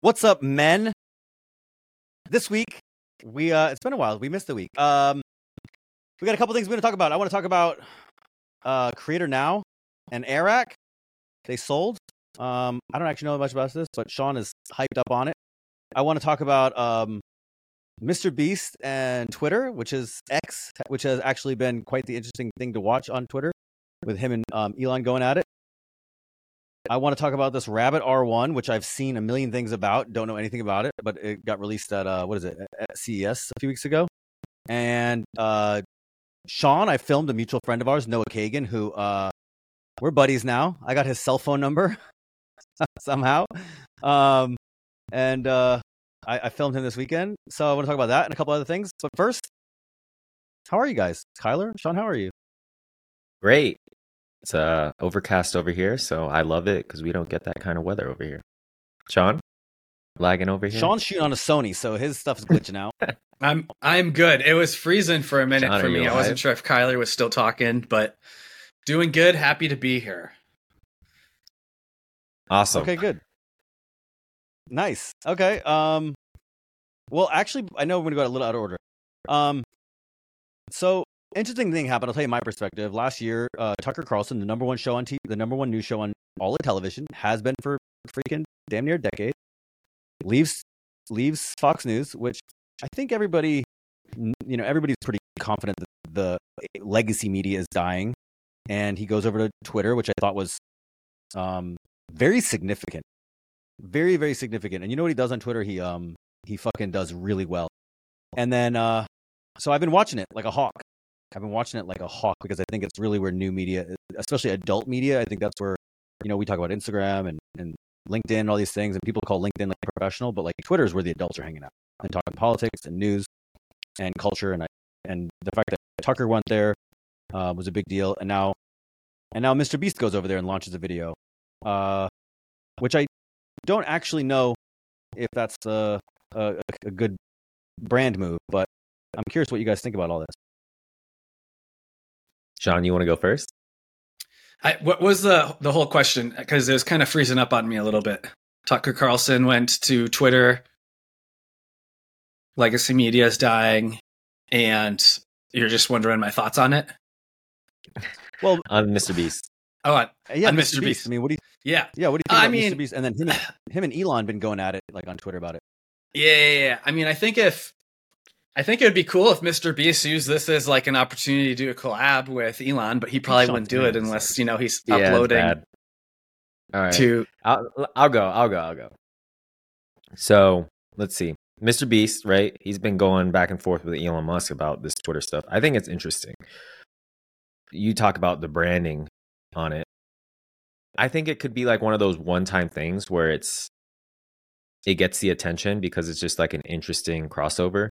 What's up, men? This week, we uh it's been a while. We missed a week. Um we got a couple things we're gonna talk about. I want to talk about uh Creator Now and Airrack. They sold. Um I don't actually know much about this, but Sean is hyped up on it. I want to talk about um Mr. Beast and Twitter, which is X, which has actually been quite the interesting thing to watch on Twitter with him and um, Elon going at it. I want to talk about this Rabbit R1, which I've seen a million things about. Don't know anything about it, but it got released at uh, what is it at CES a few weeks ago. And uh, Sean, I filmed a mutual friend of ours, Noah Kagan, who uh, we're buddies now. I got his cell phone number somehow, um, and uh, I, I filmed him this weekend. So I want to talk about that and a couple other things. But first, how are you guys, Kyler, Sean? How are you? Great. It's uh, overcast over here, so I love it because we don't get that kind of weather over here. Sean, lagging over here. Sean's shooting on a Sony, so his stuff is glitching out. I'm I'm good. It was freezing for a minute John, for me. I wasn't sure if Kyler was still talking, but doing good. Happy to be here. awesome. Okay, good. Nice. Okay. Um well actually I know we're gonna go a little out of order. Um so interesting thing happened, I'll tell you my perspective. Last year, uh Tucker Carlson, the number one show on TV, the number one news show on all of television, has been for freaking damn near a decade. Leaves leaves Fox News, which I think everybody you know, everybody's pretty confident that the legacy media is dying. And he goes over to Twitter, which I thought was um very significant very very significant and you know what he does on twitter he um he fucking does really well and then uh so i've been watching it like a hawk i've been watching it like a hawk because i think it's really where new media especially adult media i think that's where you know we talk about instagram and and linkedin and all these things and people call linkedin like professional but like twitter is where the adults are hanging out and talking politics and news and culture and I, and the fact that tucker went there uh, was a big deal and now and now mr beast goes over there and launches a video uh which i don't actually know if that's a, a, a good brand move, but I'm curious what you guys think about all this. Sean, you want to go first? I, what was the the whole question? Because it was kind of freezing up on me a little bit. Tucker Carlson went to Twitter. Legacy media is dying, and you're just wondering my thoughts on it. Well, On Mr. Beast. Oh, on- yeah, On Mr. Mr. Beast. Beast. I mean, what do you? yeah, Yeah, what do you think I about mean- Mr. Beast? And then him, and, him and Elon been going at it like on Twitter about it. Yeah, yeah, yeah. I mean, I think if I think it would be cool if Mr. Beast used this as like an opportunity to do a collab with Elon, but he probably wouldn't do it unless you know he's Yeah, uploading. All right. to. I'll, I'll go. I'll go. I'll go. So let's see. Mr. Beast, right? He's been going back and forth with Elon Musk about this Twitter stuff. I think it's interesting. You talk about the branding on it. I think it could be like one of those one time things where it's it gets the attention because it's just like an interesting crossover.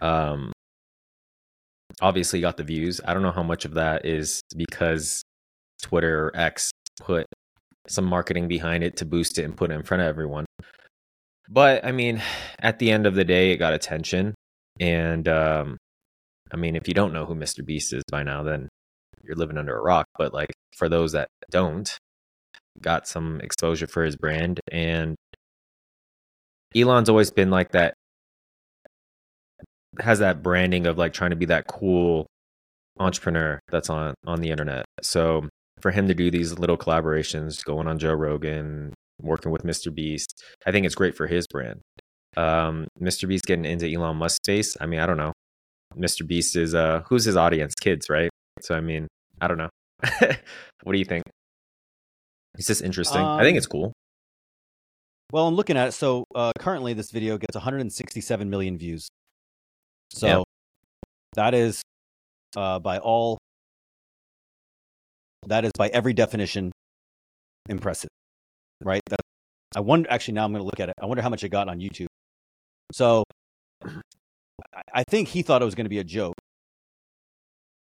Um obviously got the views. I don't know how much of that is because Twitter or X put some marketing behind it to boost it and put it in front of everyone. But I mean, at the end of the day, it got attention. And um, I mean, if you don't know who Mr. Beast is by now, then you're living under a rock. But like for those that don't, got some exposure for his brand. And Elon's always been like that, has that branding of like trying to be that cool entrepreneur that's on on the internet. So for him to do these little collaborations, going on Joe Rogan, working with Mr. Beast, I think it's great for his brand. Um, Mr. Beast getting into Elon Musk space. I mean, I don't know. Mr. Beast is uh who's his audience? Kids, right? So I mean, I don't know. what do you think? It's just interesting. I think Um, it's cool. Well, I'm looking at it. So uh, currently, this video gets 167 million views. So that is uh, by all. That is by every definition impressive, right? That I wonder. Actually, now I'm going to look at it. I wonder how much it got on YouTube. So I- I think he thought it was going to be a joke,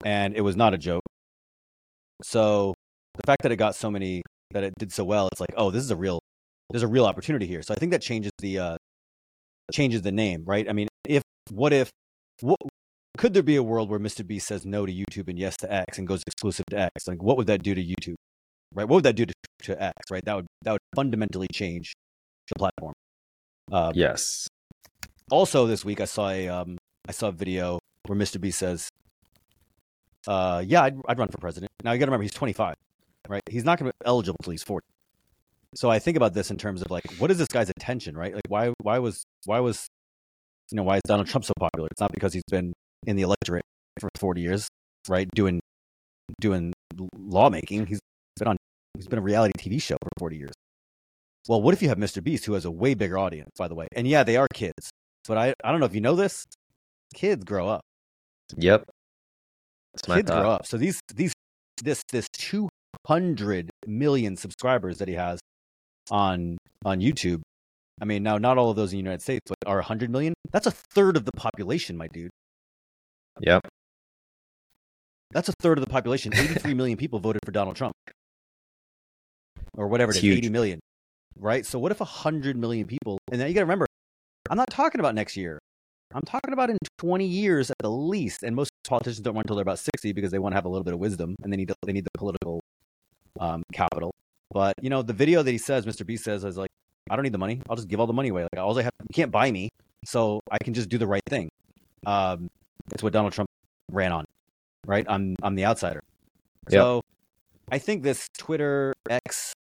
and it was not a joke. So the fact that it got so many, that it did so well, it's like, oh, this is a real there's a real opportunity here. So I think that changes the uh, changes the name, right? I mean, if what if what could there be a world where Mr. Beast says no to YouTube and yes to X and goes exclusive to X? Like, what would that do to YouTube? Right? What would that do to, to X? Right? That would that would fundamentally change the platform. Uh, Yes. Also, this week I saw a um, I saw a video where Mr. B says, uh, "Yeah, I'd, I'd run for president." Now you got to remember he's 25, right? He's not going to be eligible until he's 40. So I think about this in terms of like, what is this guy's attention, right? Like, why why was why was you know why is Donald Trump so popular? It's not because he's been in the electorate for 40 years, right? Doing doing lawmaking. He's been on he's been a reality TV show for 40 years. Well, what if you have Mr. Beast, who has a way bigger audience, by the way? And yeah, they are kids, but I, I don't know if you know this. Kids grow up. Yep. That's Kids grow up. So these these this this 200 million subscribers that he has on on YouTube. I mean, now not all of those in the United States, but are 100 million. That's a third of the population, my dude. Yep. That's a third of the population. 83 million people voted for Donald Trump. Or whatever it It's is, huge. 80 million. Right? So what if 100 million people, and then you got to remember, I'm not talking about next year. I'm talking about in 20 years at the least. And most politicians don't run until they're about 60 because they want to have a little bit of wisdom and they need, the, they need the political um, capital. But, you know, the video that he says, Mr. B says, is like, I don't need the money. I'll just give all the money away. Like, all I have, you can't buy me. So I can just do the right thing. Um, it's what Donald Trump ran on, right? I'm, I'm the outsider. Yep. So I think this Twitter X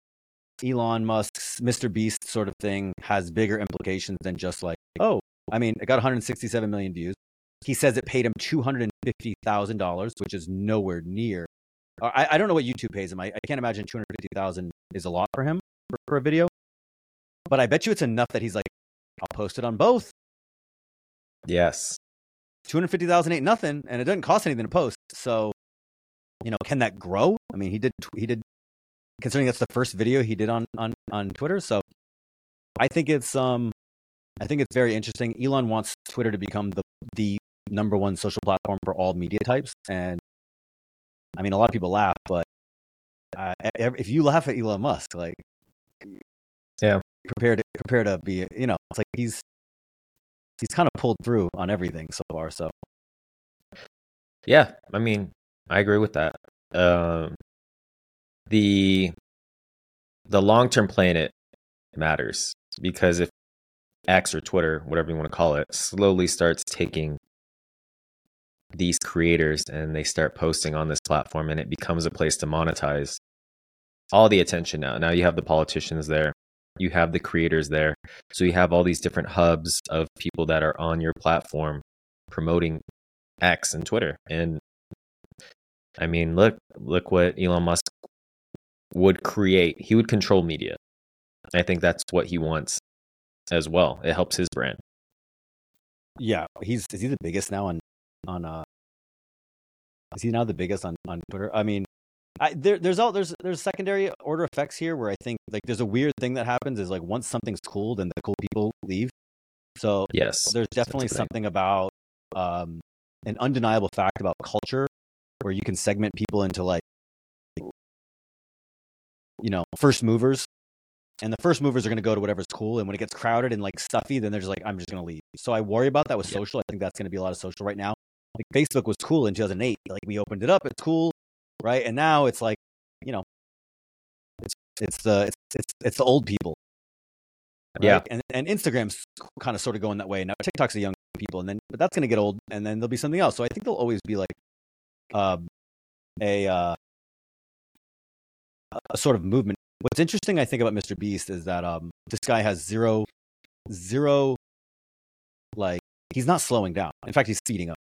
Elon Musk's Mr. Beast sort of thing has bigger implications than just like, oh, I mean, it got 167 million views. He says it paid him $250,000, which is nowhere near. I, I don't know what YouTube pays him. I, I can't imagine 250,000 is a lot for him for, for a video. But I bet you it's enough that he's like, I'll post it on both. Yes. 250,000 ain't nothing, and it doesn't cost anything to post. So, you know, can that grow? I mean, he did, he did, considering that's the first video he did on, on, on Twitter. So I think it's, um, I think it's very interesting. Elon wants Twitter to become the, the number one social platform for all media types. And I mean, a lot of people laugh, but uh, if you laugh at Elon Musk, like, Prepare to, prepare to be, you know, it's like he's, he's kind of pulled through on everything so far. So, Yeah, I mean, I agree with that. Um, the the long term plan it matters because if X or Twitter, whatever you want to call it, slowly starts taking these creators and they start posting on this platform and it becomes a place to monetize all the attention now. Now you have the politicians there, you have the creators there. So you have all these different hubs of people that are on your platform promoting X and Twitter. And I mean, look, look what Elon Musk would create. He would control media. I think that's what he wants as well. It helps his brand. Yeah, he's is he the biggest now on on uh is he now the biggest on on Twitter? I mean, I, there there's all there's there's secondary order effects here where I think like there's a weird thing that happens is like once something's cool, then the cool people leave. So Yes. there's definitely something about um an undeniable fact about culture where you can segment people into like you know first movers. And the first movers are going to go to whatever's cool. And when it gets crowded and like stuffy then they're just like i'm just going to leave. So i worry about that with Yeah. social. I think that's going to be a lot of social right now. Like facebook was cool in 2008 like we opened it up. It's cool right and now it's like you know it's it's the it's it's, it's the old people right? Yeah. and and instagram's kind of sort of going that way now tiktok's the young people and then but that's going to get old and then there'll be something else so i think there'll always be like um a uh a- a sort of movement what's interesting i think about mr beast is that um this guy has zero zero like he's not slowing down in fact he's speeding up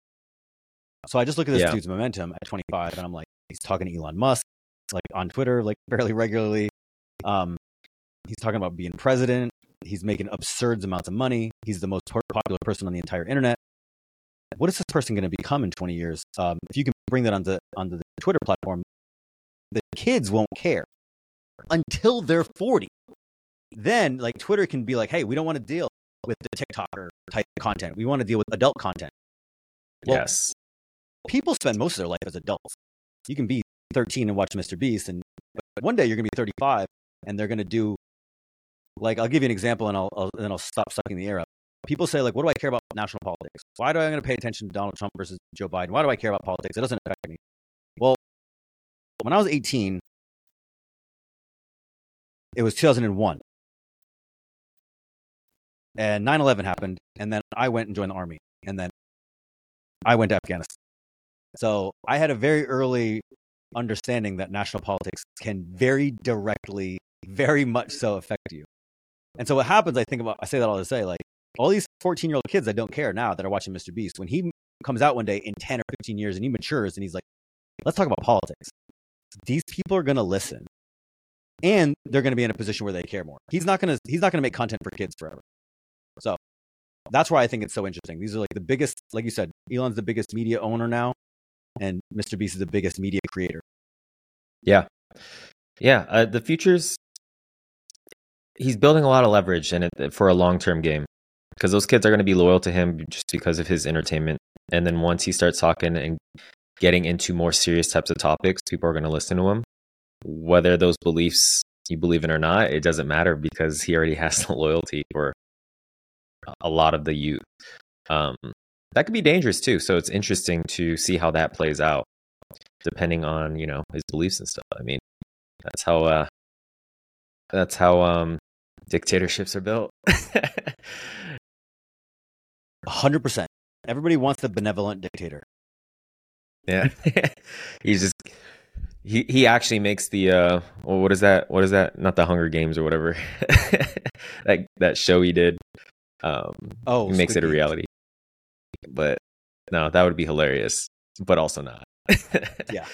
so i just look at this Yeah. dude's momentum at 25 and i'm like he's talking to elon musk like on twitter like fairly regularly. Um he's talking about being president. He's making absurd amounts of money. He's the most popular person on the entire internet. What is this person going to become in 20 years? Um, if you can bring that onto onto the twitter platform the kids won't care until they're 40 then like twitter can be like hey we don't want to deal with the tiktoker type content. We want to deal with adult content. Well, yes. people spend most of their life as adults you can be 13 and watch mr beast and but one day you're to be 35 and they're to do like i'll give you an example and I'll, I'll and i'll stop sucking the air up. People say like what do i care about national politics? Why do i going to pay attention to donald trump versus joe biden? Why do i care about politics? It doesn't affect me. Well when i was 18 it was 2001 and 9/11 happened, and then I went and joined the army, and then I went to Afghanistan. So I had a very early understanding that national politics can very directly, very much so affect you. And so what happens, I think about, I say that all to say, like all these 14 year old kids that don't care now that are watching Mr. Beast, when he comes out one day in 10 or 15 years and he matures and he's like, let's talk about politics. These people are going to listen and they're going to be in a position where they care more. He's not going to, he's not going to make content for kids forever. So that's why I think it's so interesting. These are like the biggest, like you said, Elon's the biggest media owner now, and Mr. Beast is the biggest media creator. Yeah, yeah. Uh, the future's he's building a lot of leverage in it for a long term game because those kids are going to be loyal to him just because of his entertainment. And then once he starts talking and getting into more serious types of topics, people are going to listen to him. Whether those beliefs you believe in or not, it doesn't matter because he already has the loyalty for a lot of the youth. Um, that could be dangerous too. So it's interesting to see how that plays out, depending on you know his beliefs and stuff. I mean, that's how uh, that's how um, dictatorships are built. hundred percent. Everybody wants the benevolent dictator. Yeah, he's just he he actually makes the uh well, what is that what is that not the Hunger Games or whatever that that show he did um oh he makes Squid it a reality but no that would be hilarious but also not Yeah.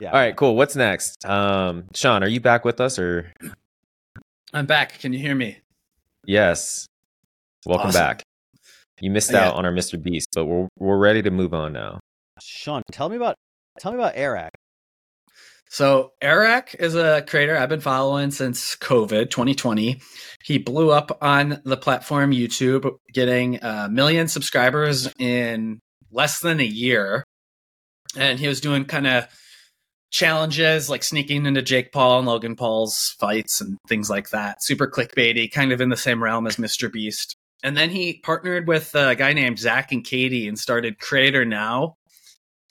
Yeah. all right cool what's next um Sean are you back with us or I'm back. Can you hear me? yes welcome Awesome. back you missed Yeah. out on our Mr Beast but we're we're ready to move on now Sean, tell me about tell me about Eric. So Eric is a creator I've been following since COVID 2020. He blew up on the platform YouTube, getting uh, a million subscribers in less than a year. And he was doing kind of challenges like sneaking into Jake Paul and Logan Paul's fights and things like that. Super clickbaity, kind of in the same realm as Mr. Beast. And then he partnered with a guy named Zach and Katie and started Creator Now.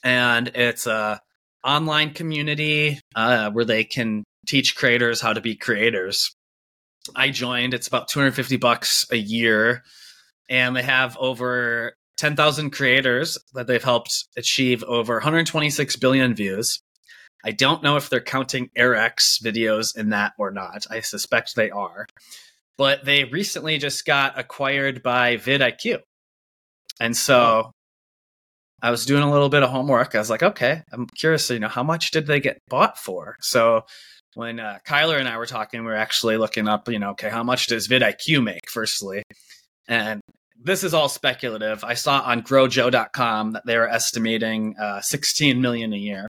And it's a online community uh, where they can teach creators how to be creators. I joined. It's about 250 bucks a year, and they have over 10,000 creators that they've helped achieve over 126 billion views. I don't know if they're counting Eric's videos in that or not. I suspect they are. But they recently just got acquired by vidIQ. And so I was doing a little bit of homework. I was like, okay, I'm curious, you know, how much did they get bought for? So when uh, Kyler and I were talking, we were actually looking up, you know, okay, how much does vidIQ make, firstly? And this is all speculative. I saw on growjo.com that they were estimating uh, 16 million a year.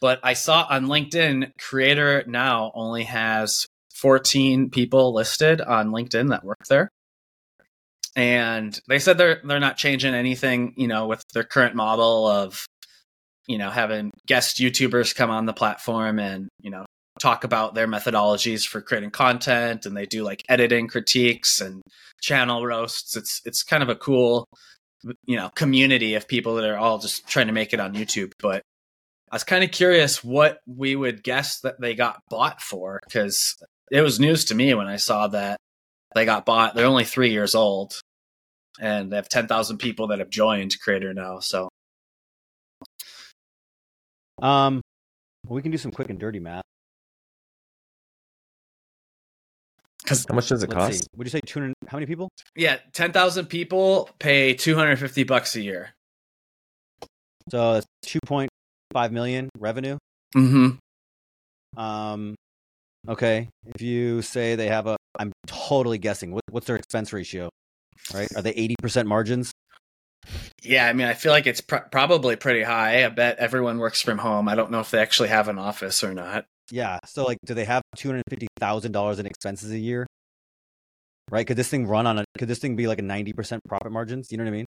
But I saw on LinkedIn, Creator Now only has 14 people listed on LinkedIn that work there and they said they're they're not changing anything you know with their current model of you know having guest youtubers come on the platform and you know talk about their methodologies for creating content. And they do like editing critiques and channel roasts. It's it's kind of a cool you know community of people that are all just trying to make it on youtube. But i was kind of curious what we would guess that they got bought for because it was news to me when i saw that they got bought. They're only three years old, and they have ten thousand people that have joined Creator now. So Um, we can do some quick and dirty math. because how much does it Let's cost see. Would you say two hundred? How many people? yeah, ten thousand people pay two hundred fifty bucks a year. So that's two point five million revenue. Mm-hmm. Um, okay. If you say they have a, I'm totally guessing. What, what's their expense ratio? Right? Are they eighty percent margins? Yeah, I mean, I feel like it's pr- probably pretty high. I bet everyone works from home. I don't know if they actually have an office or not. Yeah. So like, do they have two hundred fifty thousand dollars in expenses a year? Right? Could this thing run on a? Could this thing be like a ninety percent profit margins? You know what I mean?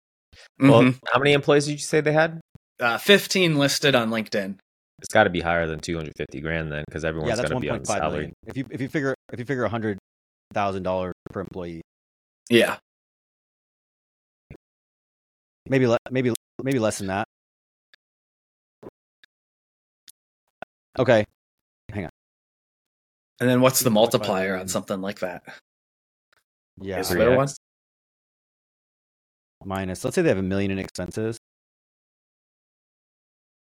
well Mhm. how many employees did you say they had uh, fifteen listed on LinkedIn. It's got to be higher than 250 grand then because everyone's yeah, that's to be on point salary million. If you if you figure if you figure a hundred thousand dollars per employee, Yeah, maybe le- maybe maybe less than that. Okay. Hang on. And then what's the multiplier on something like that? Yeah. Is there one? 3x. minus let's say they have a million in expenses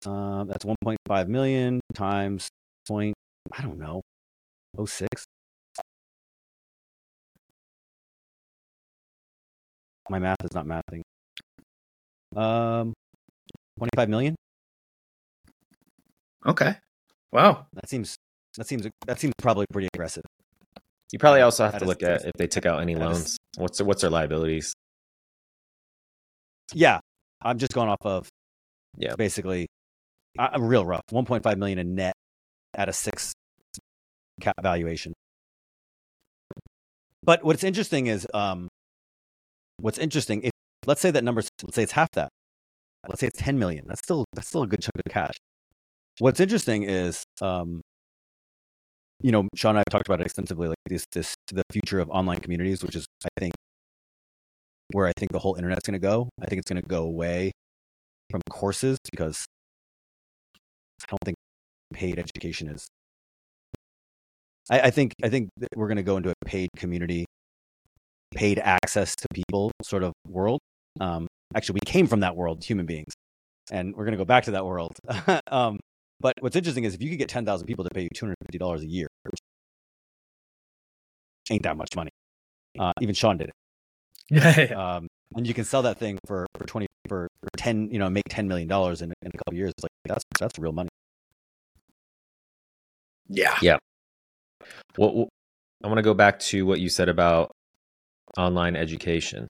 um, that's 1.5 million times point i don't know 06 my math is not mathing um 25 million Okay. Wow. that seems that seems that seems probably pretty aggressive You probably also have That to is- look at if they took out any that is- loans. What's their, what's their liabilities? yeah i'm just going off of Yeah. basically uh, real rough. 1.5 million in net at a six cap valuation. But what's interesting is um what's interesting if let's say that number let's say it's half that. Let's say it's 10 million. That's still that's still a good chunk of cash. What's interesting is um you know sean and i have talked about it extensively like this this the future of online communities which is i think where i think the whole internet's going to go. I think it's going to go away from courses because i don't think paid education is. I, I think i think that we're going to go into a paid community paid access to people sort of world. Um actually we came from that world human beings and we're going to go back to that world. Um but what's interesting is if you could get 10,000 people to pay you $250 a year which ain't that much money. Uh, even sean did it. Yeah. um, and you can sell that thing for for twenty for, for ten, you know, make ten million dollars in, in a couple years. It's like that's that's real money. Yeah. What, what I want to go back to what you said about online education.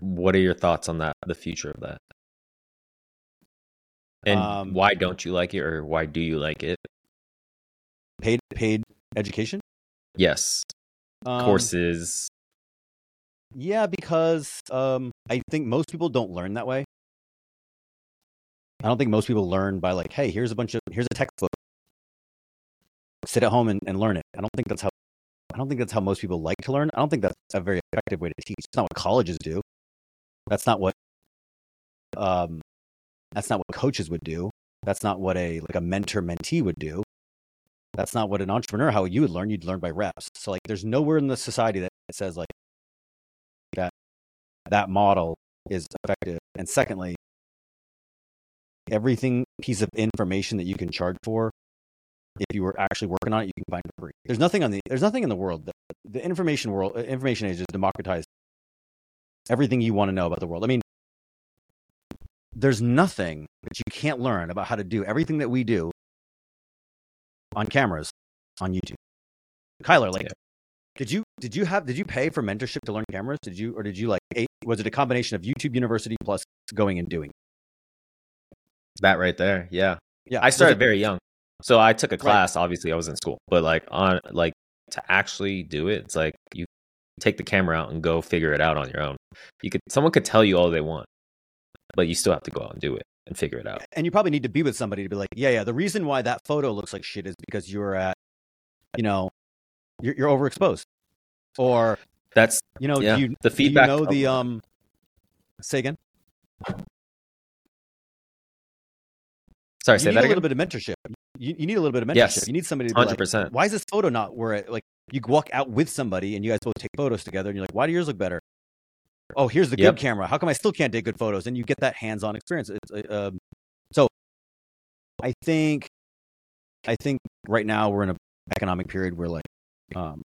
What are your thoughts on that? The future of that, and Um, why don't you like it, or why do you like it? Paid paid education Yes, um, courses. Yeah, because um, I think most people don't learn that way. I don't think most people learn by like, hey, here's a bunch of here's a textbook. Sit at home and, and learn it. I don't think that's how I don't think that's how most people like to learn. I don't think that's a very effective way to teach. It's not what colleges do. That's not what um that's not what coaches would do. That's not what a like a mentor mentee would do. That's not what an entrepreneur how you would learn. You'd learn by reps. So like there's nowhere in the society that says like that model is effective. And secondly, everything piece of information that you can charge for, if you were actually working on it, you can find for free. There's nothing on the there's nothing in the world that the information world uh, information age is democratized everything you want to know about the world. I mean, there's nothing that you can't learn about how to do everything that we do on cameras on YouTube. Kyler, like Yeah. Did you did you have did you pay for mentorship to learn cameras? Did you or did you like eight, was it a combination of YouTube University plus going and doing? That right there, yeah. Yeah. I started it- very young, so I took a class. Obviously, I was in school, but like on like to actually do it, it's like you take the camera out and go figure it out on your own. You could someone could tell you all they want, but you still have to go out and do it and figure it out. and you probably need to be with somebody to be like, yeah, yeah. The reason why that photo looks like shit is because you're at, you know, you're, you're overexposed, or That's you know, yeah. do you the do you feedback. know the um. Say again. Sorry, say need that a little bit of mentorship. You, you need a little bit of mentorship. Yes. You need somebody to be Hundred like, percent. why is this photo not where it like you walk out with somebody and you guys both take photos together and you're like, why do yours look better? Oh, here's the good Yep. camera. How come I still can't take good photos? And you get that hands-on experience. It's, uh, um, so, I think, I think right now we're in a economic period where like, um,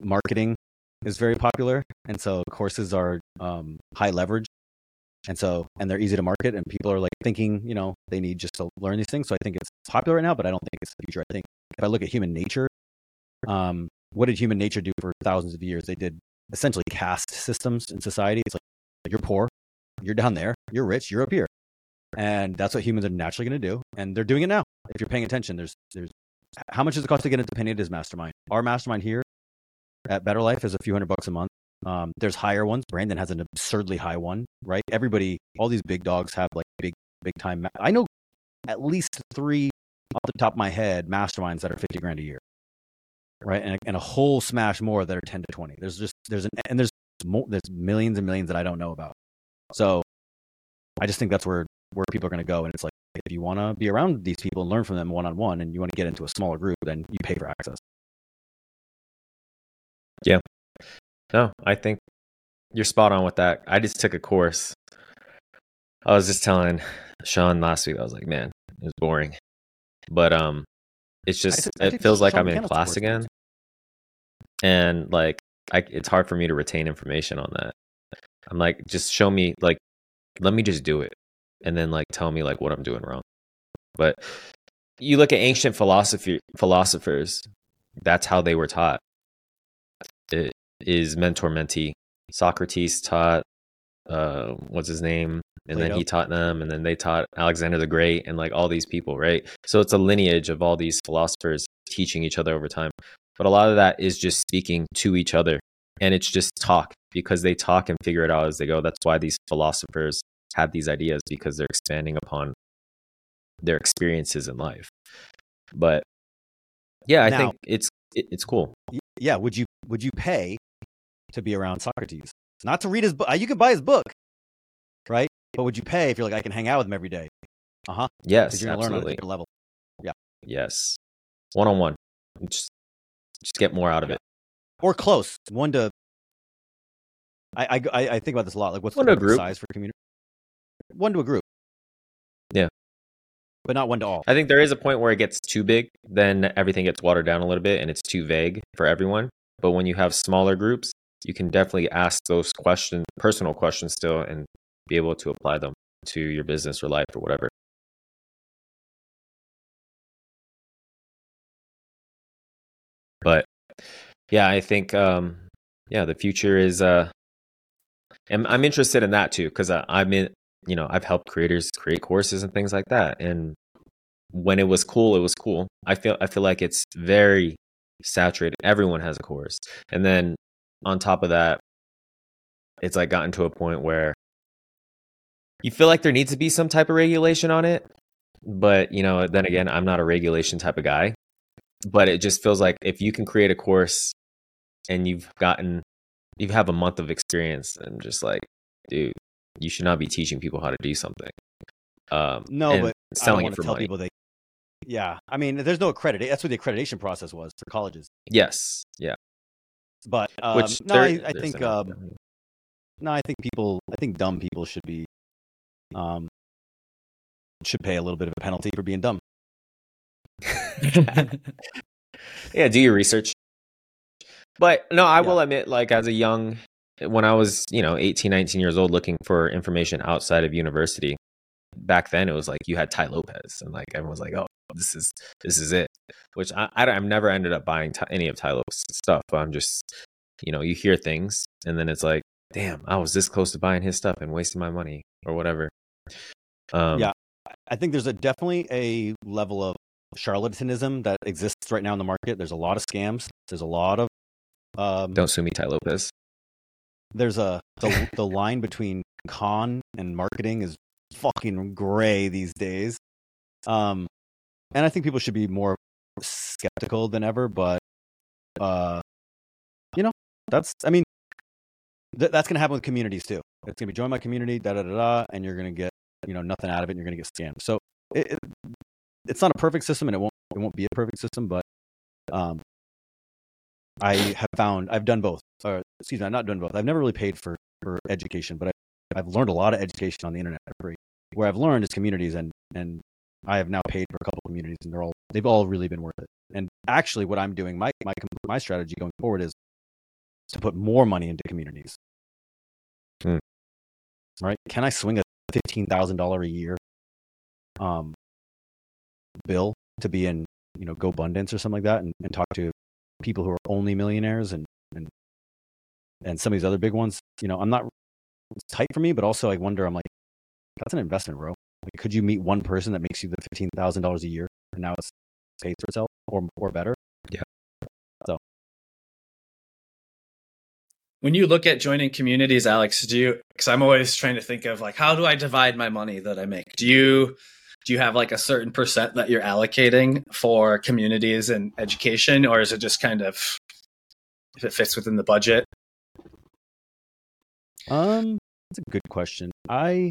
marketing is very popular, and so courses are um, high leverage. And so and they're easy to market and people are like thinking you know they need just to learn these things. So i think it's popular right now but i don't think it's the future. I think if i look at human nature um, what did human nature do for thousands of years? They did essentially caste systems in society. It's like you're poor you're down there you're rich you're up here and that's what humans are naturally going to do and they're doing it now if you're paying attention there's there's how much does it cost to get into Pineda's mastermind our mastermind here at better life is a few hundred bucks a month um, there's higher ones. Brandon has an absurdly high one, right? Everybody, all these big dogs have like big, big time. Ma- I know at least three off the top of my head masterminds that are 50 grand a year, right? And, and a whole smash more that are 10 to 20. There's just, there's an, and there's there's millions and millions that I don't know about. So I just think that's where, where people are going to go. And it's like, if you want to be around these people and learn from them one on one, and you want to get into a smaller group, then you pay for access. Yeah. No, I think you're spot on with that. I just took a course. I was just telling Sean last week. I was like, man, it was boring, but um, it's just I it feels like Sean I'm in class again, and like I, it's hard for me to retain information on that. I'm like, just show me, like, let me just do it, and then like tell me like what I'm doing wrong. But you look at ancient philosophy philosophers, that's how they were taught. It is mentor mentee. Socrates taught uh what's his name? And then he taught them, and then they taught Alexander the Great and like all these people, right? So it's a lineage of all these philosophers teaching each other over time. But a lot of that is just speaking to each other. And it's just talk because they talk and figure it out as they go. That's why these philosophers have these ideas because they're expanding upon their experiences in life. But yeah, I Now- think it's it, it's cool. Yeah, would you would you pay to be around Socrates? Not to read his book. You could buy his book, right? But would you pay if you're like, I can hang out with him every day? Uh huh. Yes, Because you're gonna learn on a different level. Yeah. Yes, one on one. Just just get more out of it. or close one to I, I I think about this a lot like what's One the to a perfect group. size for community one to a group Yeah. but not one to all I think there is a point where it gets too big, then everything gets watered down a little bit and it's too vague for everyone. But when you have smaller groups, you can definitely ask those questions, personal questions still, and be able to apply them to your business or life or whatever. But yeah, I think um yeah, the future is uh and I'm interested in that too because I'm in you know I've helped creators create courses and things like that and when it was cool it was cool. I feel I feel like it's very saturated. Everyone has a course. And then on top of that it's like gotten to a point where you feel like there needs to be some type of regulation on it but you know then again I'm not a regulation type of guy. But it just feels like if you can create a course and you've gotten you have a month of experience and just like dude you should not be teaching people how to do something um No, and but I don't selling want it to for tell money. people they yeah I mean there's no accreditation that's what the accreditation process was for colleges. Yes yeah. But um, which no there- I, I think um, no I think people I think dumb people should be um should pay a little bit of a penalty for being dumb. Yeah do your research. But no i Yeah. will admit like as a young when i was you know 18 19 years old looking for information outside of university back then it was like you had Tai Lopez and like everyone was like oh this is this is it which i, I have never ended up buying Tai, any of Tai Lopez's stuff but i'm just you know you hear things and then it's like damn i was this close to buying his stuff and wasting my money or whatever um Yeah. I think there's a definitely a level of charlatanism that exists right now in the market. There's a lot of scams. There's a lot of um, don't sue me Tai Lopez there's a the, the line between con and marketing is fucking gray these days. Um, and I think people should be more skeptical than ever. But uh, you know, that's I mean, th- that's gonna happen with communities too. It's gonna be join my community, da da da da, and you're gonna get you know nothing out of it. and You're gonna get scammed. So it, it, it's not a perfect system, and it won't it won't be a perfect system, but um, I have found I've done both. Or excuse me, I've not done both. I've never really paid for for education, but I, I've learned a lot of education on the internet free. Where I've learned is communities, and and I have now paid for a couple of communities, and they're all they've all really been worth it. And actually, what I'm doing, my my my strategy going forward is to put more money into communities. Hmm. Right? Can I swing a fifteen thousand dollar a year um bill to be in you know GoBundance or something like that, and, and talk to people who are only millionaires and and and some of these other big ones. You know, I'm not it's tight for me, but also I wonder. I'm like, that's an investment, bro. Like, could you meet one person that makes you the fifteen thousand dollars a year, and now it's pays for itself or or better? Yeah. So when you look at joining communities, Alex, do you? Because I'm always trying to think of like, how do I divide my money that I make? Do you? Do you have like a certain percent that you're allocating for communities and education, or is it just kind of if it fits within the budget? Um, that's a good question. I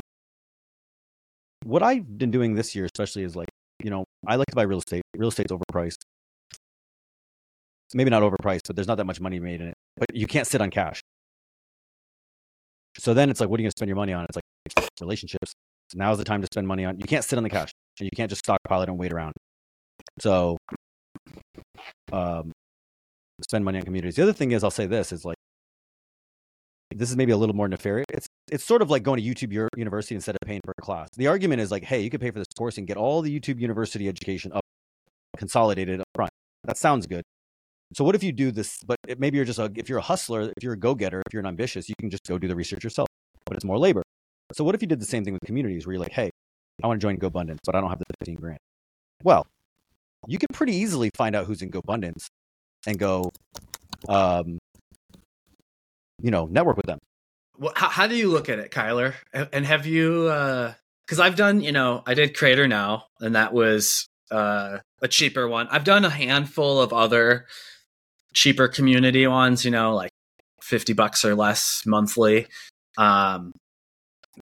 what I've been doing this year, especially, is like, you know, I like to buy real estate. Real estate's overpriced. Maybe not overpriced, but there's not that much money made in it. But you can't sit on cash. So then it's like, what are you going to spend your money on? It's like relationships. Now's the time to spend money on. You can't sit on the cash, and you can't just stockpile it and wait around. So, um, spend money on communities. The other thing is, I'll say this is like, this is maybe a little more nefarious. It's it's sort of like going to YouTube University instead of paying for a class. The argument is like, hey, you could pay for this course and get all the YouTube University education up consolidated up front. That sounds good. So what if you do this? But maybe you're just a if you're a hustler, if you're a go getter, if you're an ambitious, you can just go do the research yourself. But it's more labor. So what if you did the same thing with communities where you're like, hey, I want to join GoBundance, but I don't have the 15 grand. Well, you can pretty easily find out who's in GoBundance and go, um, you know, network with them. Well, how, how do you look at it, Kyler? And have you? Because uh, I've done, you know, I did Creator Now, and that was uh, a cheaper one. I've done a handful of other cheaper community ones, you know, like fifty bucks or less monthly. Um,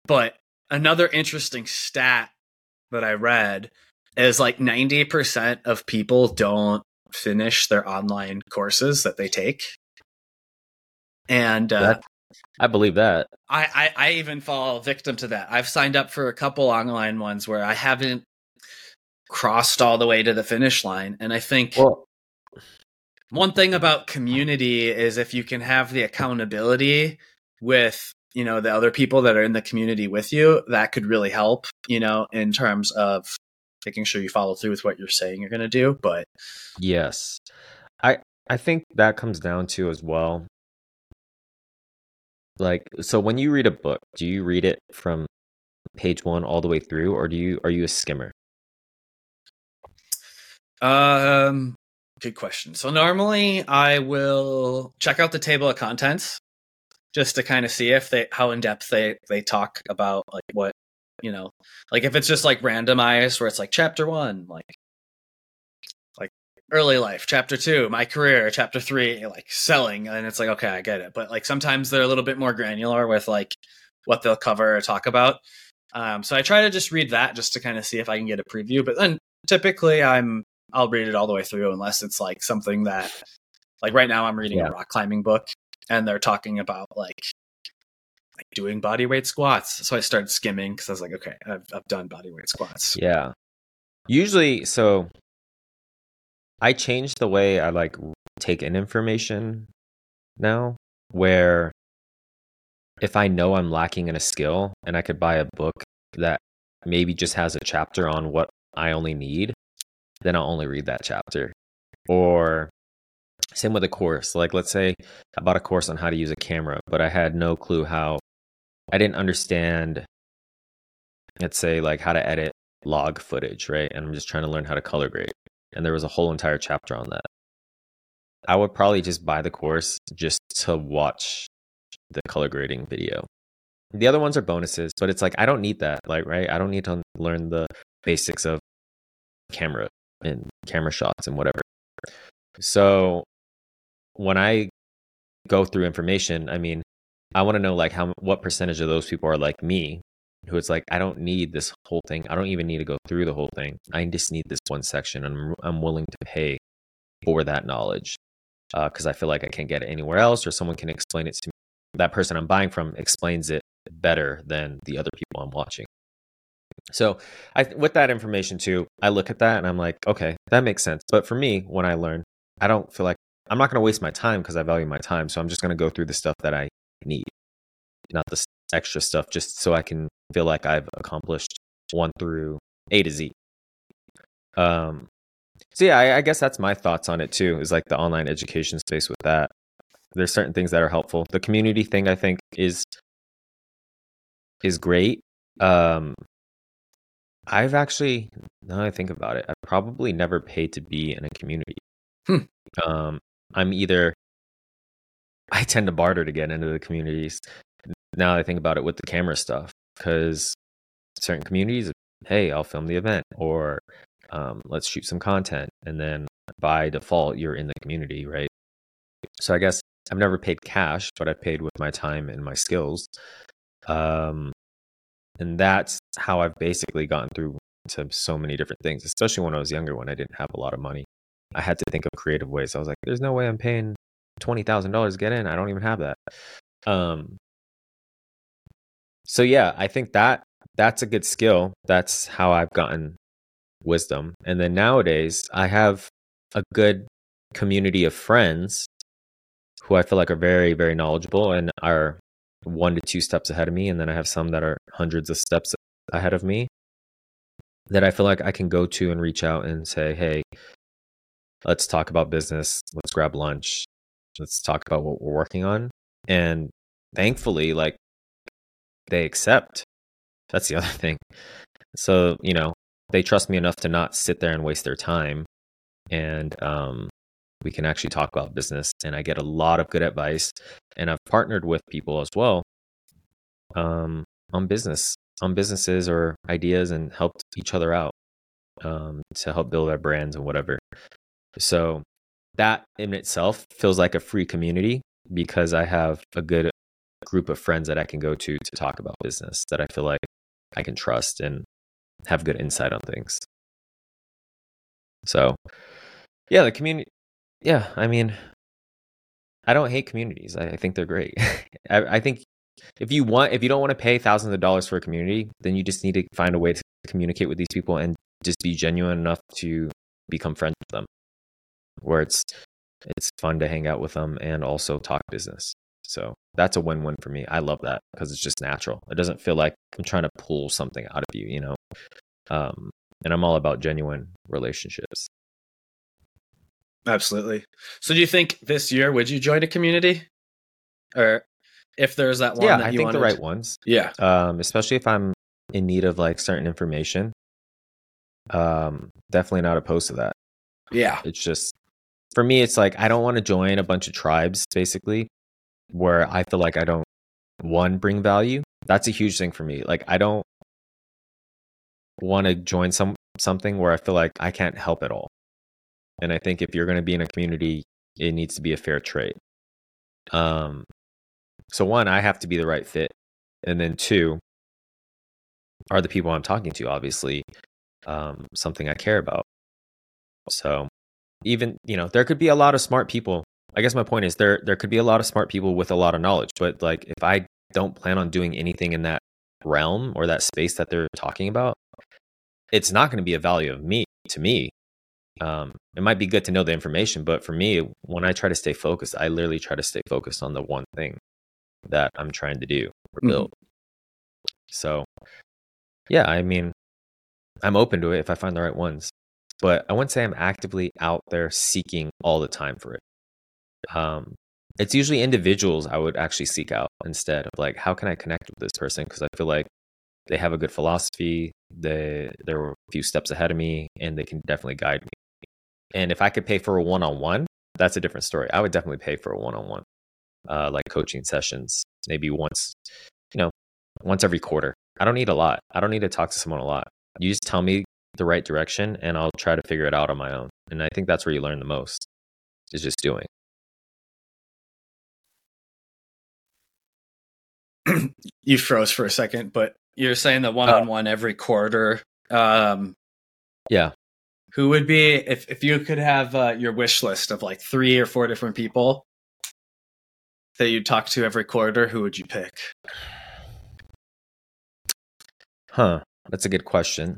but another interesting stat that I read is like 90% of people don't finish their online courses that they take. And uh, I believe that. I, I, I even fall victim to that. I've signed up for a couple online ones where I haven't crossed all the way to the finish line. And I think well, one thing about community is if you can have the accountability with you know the other people that are in the community with you that could really help you know in terms of making sure you follow through with what you're saying you're going to do but yes. I i think that comes down to as well like so when you read a book do you read it from page 1 all the way through or do you are you a skimmer? Um good question. So normally i will check out the table of contents just to kind of see if they how in depth they they talk about like what you know like if it's just like randomized where it's like chapter one like like early life chapter two my career chapter three like selling and it's like okay i get it. But like sometimes they're a little bit more granular with like what they'll cover or talk about. Um, so i try to just read that just to kind of see if i can get a preview but then typically i'm i'll read it all the way through unless it's like something that like right now i'm reading yeah. a rock climbing book and they're talking about like like doing body weight squats. So I started skimming because I was like, okay, I've I've done body weight squats. Yeah. Usually, so I changed the way I like take in information now, where if I know I'm lacking in a skill and I could buy a book that maybe just has a chapter on what I only need, then I'll only read that chapter. Or same with a course. Like, let's say I bought a course on how to use a camera, but I had no clue how, I didn't understand, let's say, like how to edit log footage, right? And I'm just trying to learn how to color grade. And there was a whole entire chapter on that. I would probably just buy the course just to watch the color grading video. The other ones are bonuses, but it's like I don't need that, like right? I don't need to learn the basics of camera and camera shots and whatever. So when I go through information, I mean, I want to know like how what percentage of those people are like me, who it's like I don't need this whole thing. I don't even need to go through the whole thing. I just need this one section, and I'm, I'm willing to pay for that knowledge because uh, I feel like I can't get it anywhere else, or someone can explain it to me. That person I'm buying from explains it better than the other people I'm watching. So, I with that information too, I look at that and I'm like, okay, that makes sense. But for me, when I learn, I don't feel like I'm not going to waste my time because I value my time. So I'm just going to go through the stuff that I need, not the extra stuff, just so I can feel like I've accomplished one through A to Z. Um, so yeah, I, I guess that's my thoughts on it too. Is like the online education space with that. There's certain things that are helpful. The community thing I think is is great. Um, I've actually, now I think about it, I've probably never paid to be in a community. Hmm. Um, I'm either I tend to barter to get into the communities. Now I think about it with the camera stuff because certain communities, hey, I'll film the event or um, let's shoot some content, and then by default you're in the community, right? So I guess I've never paid cash, but I've paid with my time and my skills. Um, and that's how I've basically gotten through to so many different things, especially when I was younger when I didn't have a lot of money. I had to think of creative ways. I was like, there's no way I'm paying twenty thousand dollars to get in. I don't even have that. Um so yeah, I think that that's a good skill. That's how I've gotten wisdom. And then nowadays I have a good community of friends who I feel like are very, very knowledgeable and are one to two steps ahead of me. And then I have some that are hundreds of steps ahead of me that I feel like I can go to and reach out and say, hey, let's talk about business. Let's grab lunch. Let's talk about what we're working on. And thankfully, like they accept. That's the other thing. So, you know, they trust me enough to not sit there and waste their time. And um, we can actually talk about business. And I get a lot of good advice. And I've partnered with people as well um, on business, on businesses or ideas and helped each other out um, to help build our brands and whatever. So that in itself feels like a free community because I have a good group of friends that I can go to to talk about business that I feel like I can trust and have good insight on things. So, yeah, the community. Yeah, I mean, I don't hate communities. I, I think they're great. I, I think if you want, if you don't want to pay thousands of dollars for a community, then you just need to find a way to communicate with these people and just be genuine enough to become friends with them, where it's it's fun to hang out with them and also talk business. So that's a win win for me. I love that because it's just natural. It doesn't feel like I'm trying to pull something out of you, you know? Um, and I'm all about genuine relationships. Absolutely. So do you think this year would you join a community? Or if there's that one yeah, that I think wanted? the right ones. Yeah. Um, especially if I'm in need of like certain information. Um, definitely not opposed to that. Yeah. It's just for me, it's like I don't want to join a bunch of tribes, basically, where I feel like I don't one bring value. That's a huge thing for me. Like I don't want to join some something where I feel like I can't help at all. And I think if you're going to be in a community, it needs to be a fair trade. Um, so one, I have to be the right fit, and then two, are the people I'm talking to obviously um, something I care about. So even you know there could be a lot of smart people. I guess my point is there there could be a lot of smart people with a lot of knowledge, but like if I don't plan on doing anything in that realm or that space that they're talking about, it's not going to be a value of me to me. Um, it might be good to know the information, but for me, when I try to stay focused, I literally try to stay focused on the one thing that I'm trying to do or Mhm. build. So, yeah, I mean, I'm open to it if I find the right ones, but I wouldn't say I'm actively out there seeking all the time for it. Um, it's usually individuals I would actually seek out instead of like, how can I connect with this person? Because I feel like they have a good philosophy, they they're a few steps ahead of me, and they can definitely guide me. And if I could pay for a one on one, that's a different story. I would definitely pay for a one on one, like coaching sessions, maybe once, you know, once every quarter. I don't need a lot. I don't need to talk to someone a lot. You just tell me the right direction, and I'll try to figure it out on my own. And I think that's where you learn the most is just doing. You froze for a second, but you're saying the one on one every quarter. Um, Yeah. who would be if if you could have uh, your wish list of like three or four different people that you talk to every quarter? Who would you pick? Huh. That's a good question.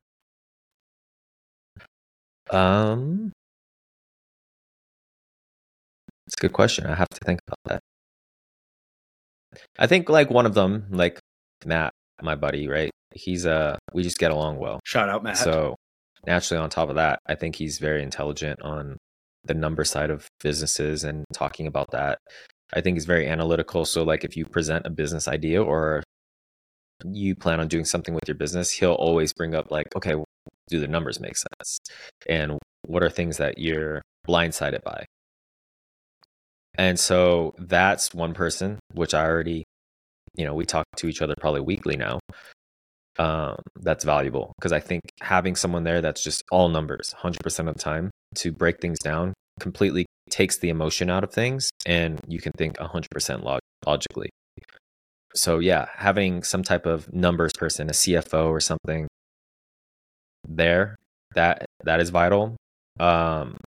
Um, it's a good question. I have to think about that. I think like one of them, like Matt, my buddy, right? He's uh we just get along well. Shout out Matt. So naturally on top of that, I think he's very intelligent on the number side of businesses and talking about that. I think he's very analytical. So like if you present a business idea or you plan on doing something with your business, he'll always bring up like, okay, do the numbers make sense? And what are things that you're blindsided by? And so that's one person, which I already, you know, we talk to each other probably weekly now. Um, that's valuable because I think having someone there that's just all numbers 100% of the time to break things down completely takes the emotion out of things and you can think 100% log- logically. so yeah, having some type of numbers person, a CFO or something there, that that is vital. Um,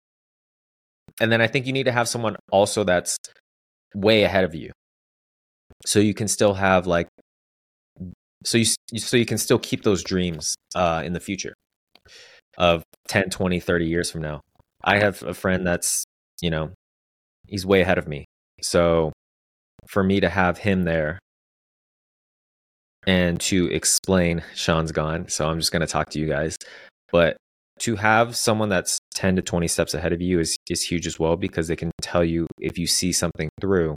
and then I think you need to have someone also that's way ahead of you, so you can still have like, so you so you can still keep those dreams uh, in the future of 10, 20, 30 years from now. I have a friend that's you know he's way ahead of me, so for me to have him there and to explain Sean's gone. So I'm just going to talk to you guys. But to have someone that's 10 to 20 steps ahead of you is, is huge as well because they can tell you if you see something through,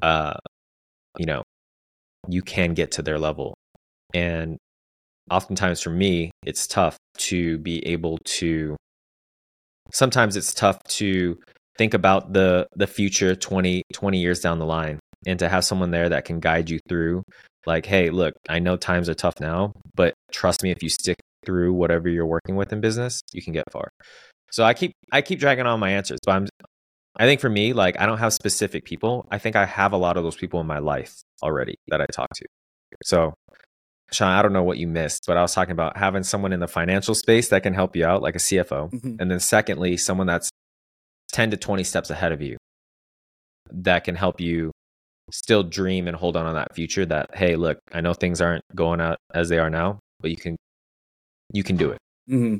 uh, you know, you can get to their level. And oftentimes for me, it's tough to be able to, sometimes it's tough to think about the the future 20 20 years down the line and to have someone there that can guide you through like hey look i know times are tough now but trust me if you stick through whatever you're working with in business you can get far so i keep i keep dragging on my answers but i'm i think for me like i don't have specific people i think i have a lot of those people in my life already that i talk to so Sean, I don't know what you missed, but I was talking about having someone in the financial space that can help you out, like a CFO. Mm-hmm. And then secondly, someone that's 10 to 20 steps ahead of you that can help you still dream and hold on to that future that hey look i know things aren't going out as they are now but you can you can do it. Mm-hmm.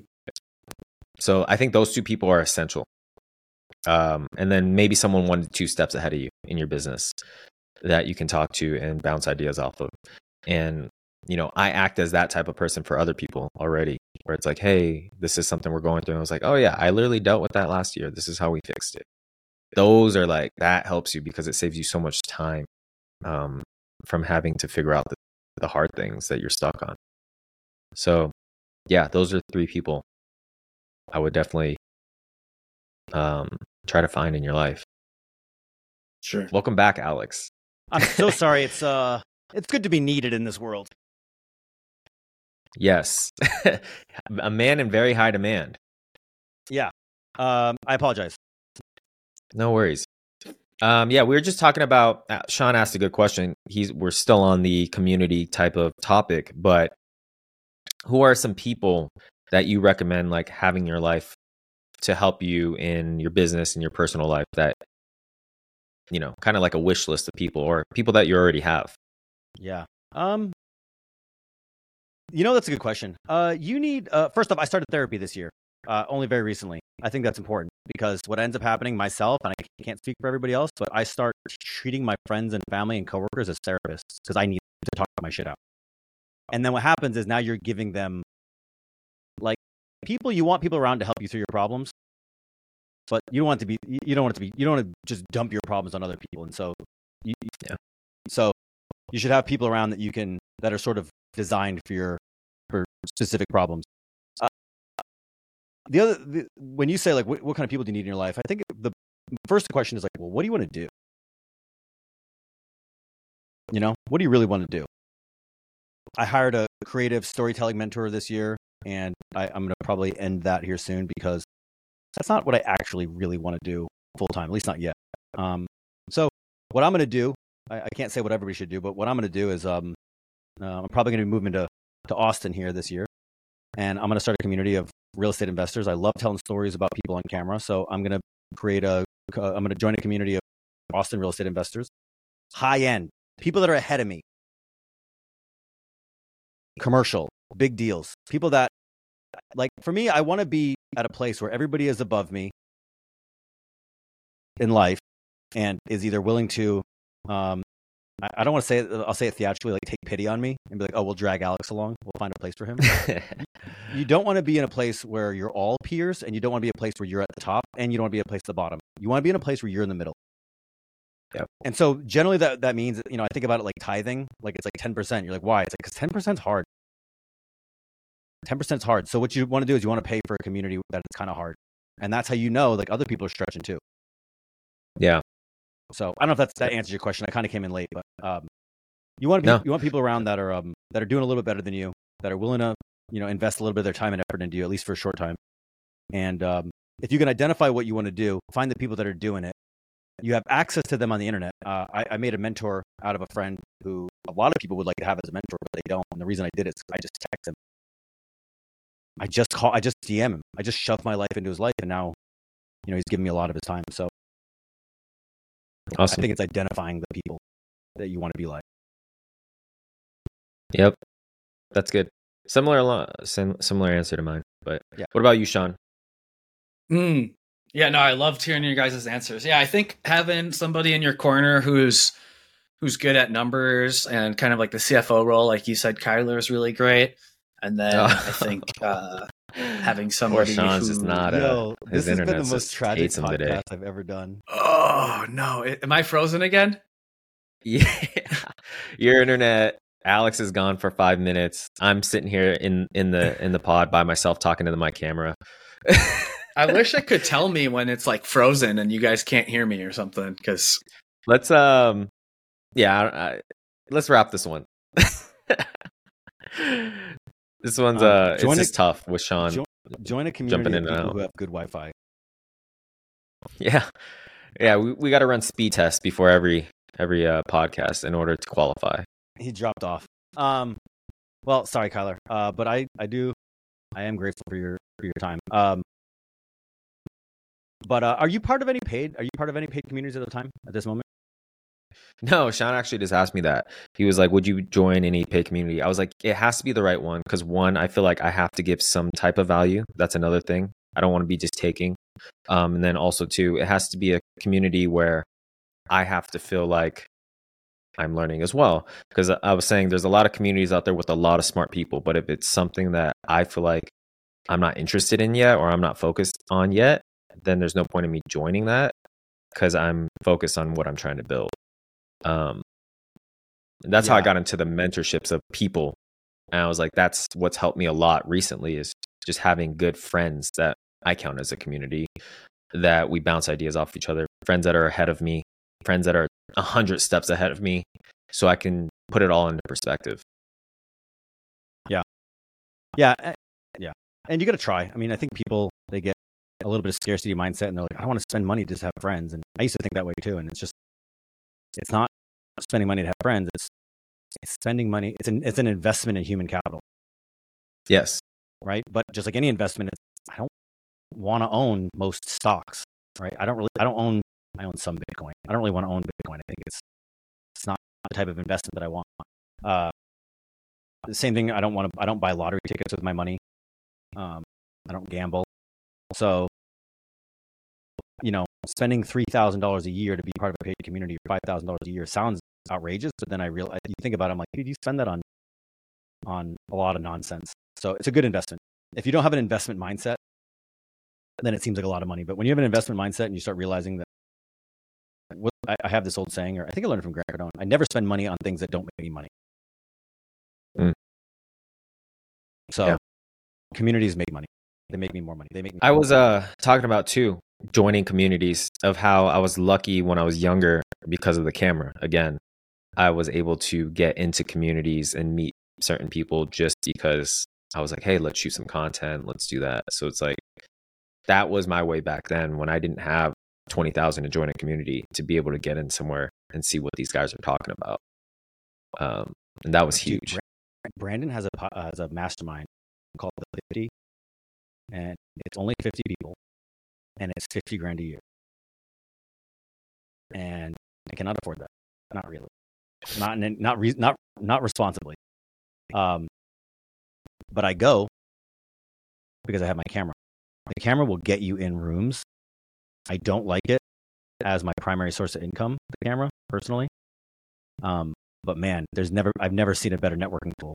so i think those two people are essential. Um, and then maybe someone one to two steps ahead of you in your business that you can talk to and bounce ideas off of. And you know i act as that type of person for other people already where it's like hey this is something we're going through. And i was like oh yeah i literally dealt with that last year. This is how we fixed it those are like that helps you because it saves you so much time um, from having to figure out the, the hard things that you're stuck on. So, yeah, those are three people I would definitely um, try to find in your life. Sure. Welcome back, Alex. I'm so sorry. It's uh, it's good to be needed in this world. Yes, a man in very high demand. Yeah. Um, I apologize. No worries. Um, yeah, we were just talking about. Uh, Sean asked a good question. He's we're still on the community type of topic, but who are some people that you recommend like having your life to help you in your business and your personal life that you know, kind of like a wish list of people or people that you already have? Yeah. Um. You know, that's a good question. Uh, you need uh, first off, I started therapy this year, uh, only very recently. I think that's important because what ends up happening myself, and I can't speak for everybody else, but I start treating my friends and family and coworkers as therapists because I need to talk my shit out. And then what happens is now you're giving them like people you want people around to help you through your problems, but you don't want to be you don't want it to be you don't want to just dump your problems on other people. And so, you, yeah. so you should have people around that you can that are sort of designed for your for specific problems the other the, when you say like what, what, kind of people do you need in your life i think the first question is like well what do you want to do? You know what do you really want to do? I hired a creative storytelling mentor this year and I, i'm going to probably end that here soon because that's not what i actually really want to do full time at least not yet. Um, so what i'm going to do I, I, can't say what everybody should do but what i'm going to do is um, uh, i'm probably going to be moving to, to austin here this year and i'm going to start a community of real estate investors. I love telling stories about people on camera. So I'm going to create a, I'm going to join a community of Austin real estate investors, high end, people that are ahead of me, commercial, big deals, people that, like, for me, I want to be at a place where everybody is above me in life and is either willing to um, I don't want to say it, I'll say it theatrically, like take pity on me and be like, oh, we'll drag Alex along. We'll find a place for him. you don't want to be in a place where you're all peers and you don't want to be a place where you're at the top and you don't want to be a place at the bottom. You want to be in a place where you're in the middle. Yep. And so generally that, that means, you know, I think about it like tithing, like it's like 10%. You're like, why? It's like, because 10% is hard. 10% is hard. So what you want to do is you want to pay for a community that it's kind of hard. And that's how you know like other people are stretching too. Yeah. So I don't know if that's, that answers your question. I kind of came in late, but um, you want to be, no. you want people around that are um, that are doing a little bit better than you, that are willing to you know invest a little bit of their time and effort into you at least for a short time. And um, if you can identify what you want to do, find the people that are doing it, you have access to them on the internet. Uh, I, I made a mentor out of a friend who a lot of people would like to have as a mentor, but they don't. And the reason I did it is I just text him. I just call, I just DM him. I just shoved my life into his life, and now, you know, he's giving me a lot of his time. So Awesome. I think it's identifying the people that you want to be like. Yep. That's good. Similar sim- similar answer to mine. But Yeah. what about you, Sean? Mm. Yeah, no, I loved hearing your guys' answers. Yeah, I think having somebody in your corner who's who's good at numbers and kind of like the CFO role, like you said, Kyler is really great. And then Oh. I think uh, having Poor somebody Sean's just who- not. Uh, Yo, his this has been the most tragic hates podcast today. I've ever done. Oh no! Am I frozen again? Yeah. Your internet. Alex is gone for five minutes. I'm sitting here in in the in the pod by myself talking to my camera. I wish I could tell me when it's like frozen and you guys can't hear me or something. Because let's um, yeah. I, I, let's wrap this one. this one's Um, uh, it's a- just tough with Sean. Jo- Join a community Jumping in and out. who have good Wi-Fi. Yeah, yeah. We we got to run speed tests before every every uh, podcast in order to qualify. He dropped off. Um, well, sorry, Kyler. Uh, but I, I do, I am grateful for your for your time. Um, but uh, are you part of any paid? Are you part of any paid communities at the time at this moment? No, Sean actually just asked me that. He was like, "Would you join any pay community?" I was like, "It has to be the right one because one, I feel like I have to give some type of value. That's another thing. I don't want to be just taking. Um, and then also two, it has to be a community where I have to feel like I'm learning as well. Because I was saying there's a lot of communities out there with a lot of smart people, but if it's something that I feel like I'm not interested in yet or I'm not focused on yet, then there's no point in me joining that because I'm focused on what I'm trying to build. Um, that's how I got into the mentorships of people. And I was like, that's what's helped me a lot recently is just having good friends that I count as a community that we bounce ideas off each other, friends that are ahead of me, friends that are a hundred steps ahead of me, so I can put it all into perspective. Yeah, Yeah. yeah. And you got to try. I mean, I think people they get a little bit of scarcity mindset, and they're like, I want to spend money to just have friends. And I used to think that way too. And it's just, it's not spending money to have friends. It's it's spending money. It's an it's an investment in human capital. Yes. right? But just like any investment, it's, I don't want to own most stocks, right? I don't really, I don't own, I own some Bitcoin. I don't really want to own Bitcoin. I think it's, it's not the type of investment that I want. Uh, the same thing. I don't want to, I don't buy lottery tickets with my money. Um, I don't gamble. So, you know, spending $3,000 a year to be part of a paid community or $5,000 a year sounds outrageous. But then I realize, you think about it, I'm like, dude, you spend that on, on a lot of nonsense. So it's a good investment. If you don't have an investment mindset, then it seems like a lot of money. But when you have an investment mindset and you start realizing that, what, I, I have this old saying, or I think I learned it from Grant Cardone: I never spend money on things that don't make me money. Mm. So Yeah. communities make money. They make me more money. They make me. I was uh talking about too joining communities of how I was lucky when I was younger because of the camera. Again, I was able to get into communities and meet certain people just because I was like, "Hey, let's shoot some content. Let's do that." So it's like that was my way back then when I didn't have 20,000 to join a community to be able to get in somewhere and see what these guys are talking about. Um and that was huge. Brandon has a has a mastermind called the Fifty, and it's only fifty people, and it's fifty grand a year, and I cannot afford that. Not really. Not not re- not not responsibly. Um, but I go because I have my camera. The camera will get you in rooms. I don't like it as my primary source of income. The camera, personally. Um, but man, there's never I've never seen a better networking tool.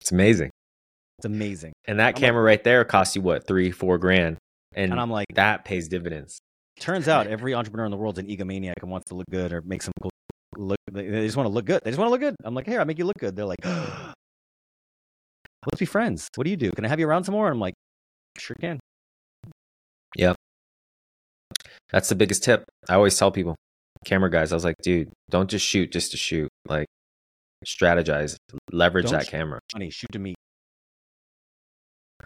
It's amazing. It's amazing. And that I'm like- camera right there costs you what, three, four grand. And, And I'm like, that pays dividends. turns out every entrepreneur in the world is an egomaniac and wants to look good or make some cool look. They they just want to look good. They just want to look good. I'm like, here, I make you look good. They're like, let's be friends. What do you do? Can I have you around some more? I'm like, sure can. Yep. That's the biggest tip. I always tell people, camera guys, I was like, dude, don't just shoot just to shoot. Like, strategize, leverage Don't that camera. Honey, shoot to me.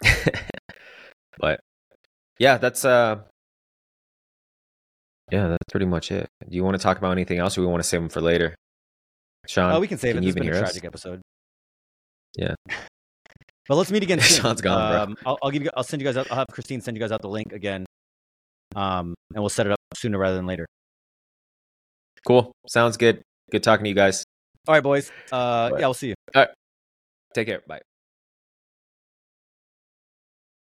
but yeah, that's uh, yeah, that's pretty much it. Do you want to talk about anything else, or we want to save them for later? Sean, Oh, we can save can it. This has even been a hear us? tragic episode. Yeah. But let's meet again soon. Sean's gone, bro. um, I'll, I'll give you. I'll send you guys out. I'll have Christine send you guys out the link again. Um, and we'll set it up sooner rather than later. Cool. Sounds good. Good talking to you guys. All right, boys. Uh, yeah, we'll see you. All right. Take care. Bye.